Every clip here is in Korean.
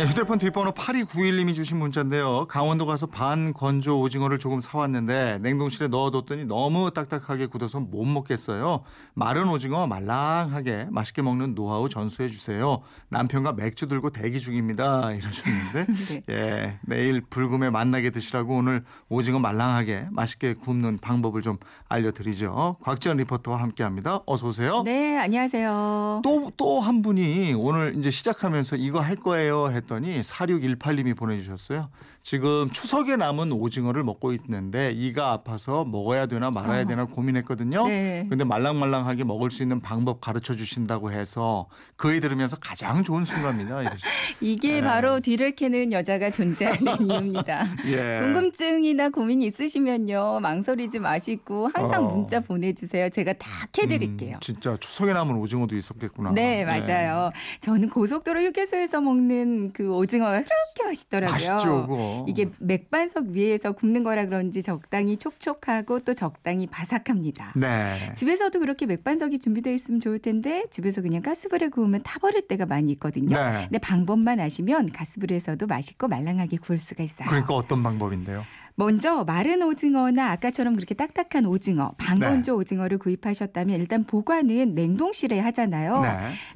네, 휴대폰 뒷번호 8291님이 주신 문자인데요. 강원도 가서 반 건조 오징어를 조금 사왔는데 냉동실에 넣어뒀더니 너무 딱딱하게 굳어서 못 먹겠어요. 마른 오징어 말랑하게 맛있게 먹는 노하우 전수해 주세요. 남편과 맥주 들고 대기 중입니다. 이러셨는데 네. 예, 내일 불금에 만나게 드시라고 오늘 오징어 말랑하게 맛있게 굽는 방법을 좀 알려드리죠. 곽지연 리포터와 함께합니다. 어서 오세요. 네, 안녕하세요. 또 또 한 분이 오늘 이제 시작하면서 이거 할 거예요 했 더니 4618님이 보내주셨어요. 지금 추석에 남은 오징어를 먹고 있는데 이가 아파서 먹어야 되나 말아야 어. 되나 고민했거든요. 네. 근데 말랑말랑하게 먹을 수 있는 방법 가르쳐 주신다고 해서 그 애 들으면서 가장 좋은 순간입니다. 이게 네. 바로 뒤를 캐는 여자가 존재하는 이유입니다. 예. 궁금증이나 고민이 있으시면요. 망설이지 마시고 항상 어. 문자 보내주세요. 제가 다 캐드릴게요. 음, 진짜 추석에 남은 오징어도 있었겠구나. 네, 예. 맞아요. 저는 고속도로 휴게소에서 먹는 그 오징어가 그렇게 맛있더라고요. 맛있죠, 그거. 이게 맥반석 위에서 굽는 거라 그런지 적당히 촉촉하고 또 적당히 바삭합니다. 네. 집에서도 그렇게 맥반석이 준비되어 있으면 좋을 텐데 집에서 그냥 가스불에 구우면 타버릴 때가 많이 있거든요. 네. 근데 방법만 아시면 가스불에서도 맛있고 말랑하게 구울 수가 있어요. 그러니까 어떤 방법인데요? 먼저 마른 오징어나 아까처럼 그렇게 딱딱한 오징어, 방건조 네. 오징어를 구입하셨다면 일단 보관은 냉동실에 하잖아요. 네.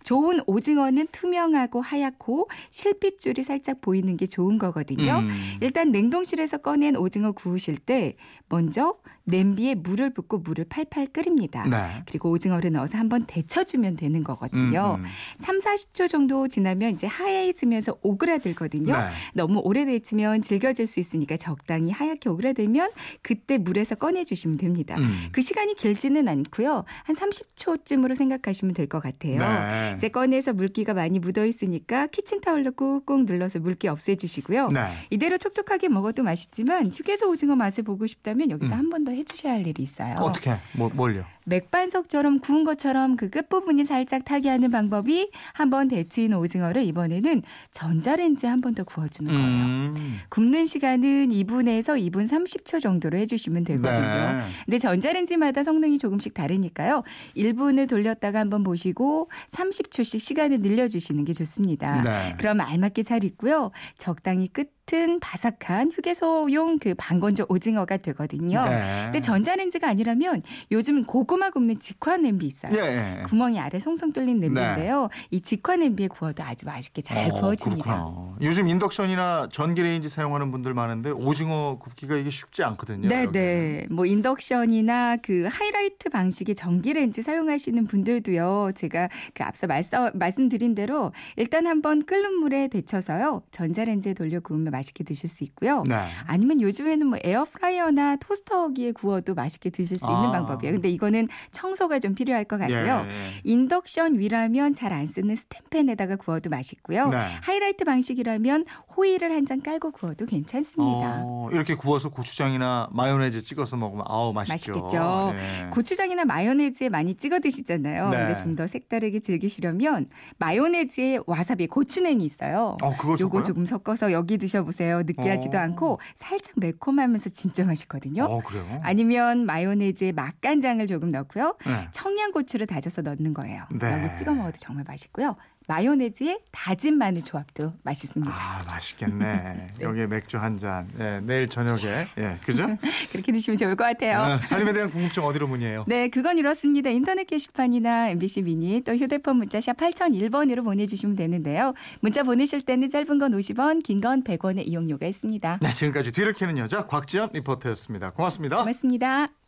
좋은 오징어는 투명하고 하얗고 실핏줄이 살짝 보이는 게 좋은 거거든요. 음. 일단 냉동실에서 꺼낸 오징어 구우실 때 먼저 냄비에 물을 붓고 물을 팔팔 끓입니다. 네. 그리고 오징어를 넣어서 한번 데쳐주면 되는 거거든요. 음, 음. 3, 40초 정도 지나면 이제 하얘지면서 오그라들거든요. 네. 너무 오래 데치면 질겨질 수 있으니까 적당히 하얗게 오그라들면 그때 물에서 꺼내주시면 됩니다. 음. 그 시간이 길지는 않고요. 한 30초쯤으로 생각하시면 될 것 같아요. 네. 이제 꺼내서 물기가 많이 묻어 있으니까 키친타올로 꾹꾹 눌러서 물기 없애주시고요. 네. 이대로 촉촉하게 먹어도 맛있지만 휴게소 오징어 맛을 보고 싶다면 여기서 음. 한번 더 해주셔야 할 일이 있어요. 어떻게? 뭐, 뭘요? 맥반석처럼 구운 것처럼 그 끝부분이 살짝 타게 하는 방법이 한번 데친 오징어를 이번에는 전자레인지에 한 번 더 구워주는 거예요. 음. 굽는 시간은 2분에서 2분 30초 정도로 해주시면 되거든요. 네. 근데 전자레인지마다 성능이 조금씩 다르니까요. 1분을 돌렸다가 한번 보시고 30초씩 시간을 늘려주시는 게 좋습니다. 네. 그럼 알맞게 잘 익고요. 적당히 끝은 바삭한 휴게소용 그 반건조 오징어가 되거든요. 네. 근데 전자레인지가 아니라면 요즘 고구마 굽는 직화 냄비 있어요. 예, 예. 구멍이 아래 송송 뚫린 냄비인데요. 이 직화 냄비에 구워도 아주 맛있게 잘 어, 구워집니다. 그렇구나. 요즘 인덕션이나 전기레인지 사용하는 분들 많은데 오징어 굽기가 이게 쉽지 않거든요. 네. 네. 뭐 인덕션이나 그 하이라이트 방식의 전기레인지 사용하시는 분들도요. 제가 그 앞서 말써, 말씀드린 대로 일단 한번 끓는 물에 데쳐서요. 전자레인지에 돌려 구우면 맛있게 드실 수 있고요. 네. 아니면 요즘에는 뭐 에어프라이어나 토스터기에 구워도 맛있게 드실 수 있는 아. 방법이에요. 근데 이거는 청소가 좀 필요할 것 같고요. 예, 예. 인덕션 위라면 잘 안 쓰는 스텐팬에다가 구워도 맛있고요. 네. 하이라이트 방식이라면 호일을 한 장 깔고 구워도 괜찮습니다. 어, 이렇게 구워서 고추장이나 마요네즈 찍어서 먹으면 아우 맛있죠. 맛있겠죠. 예. 고추장이나 마요네즈에 많이 찍어 드시잖아요. 네. 근데 좀 더 색다르게 즐기시려면 마요네즈에 와사비, 고추냉이 있어요. 어, 그걸 요거 섞어요? 조금 섞어서 여기 드셔 보세요. 느끼하지도 어. 않고 살짝 매콤하면서 진짜 맛있거든요. 어, 그래요? 아니면 마요네즈에 맛간장을 조금 넣고요. 네. 청양고추를 다져서 넣는 거예요. 네. 찍어 먹어도 정말 맛있고요. 마요네즈에 다진 마늘 조합도 맛있습니다. 아, 맛있겠네. 여기에 맥주 한 잔. 예, 내일 저녁에. 예, 그죠? 그렇게 드시면 좋을 것 같아요. 어, 살림에 대한 궁금증 어디로 문의해요? 네, 그건 이렇습니다. 인터넷 게시판이나 MBC 미니 또 휴대폰 문자 샵 8001번으로 보내주시면 되는데요. 문자 보내실 때는 짧은 건 50원, 긴 건 100원의 이용료가 있습니다. 네, 지금까지 뒤를 캐는 여자 곽지연 리포터였습니다. 고맙습니다. 고맙습니다.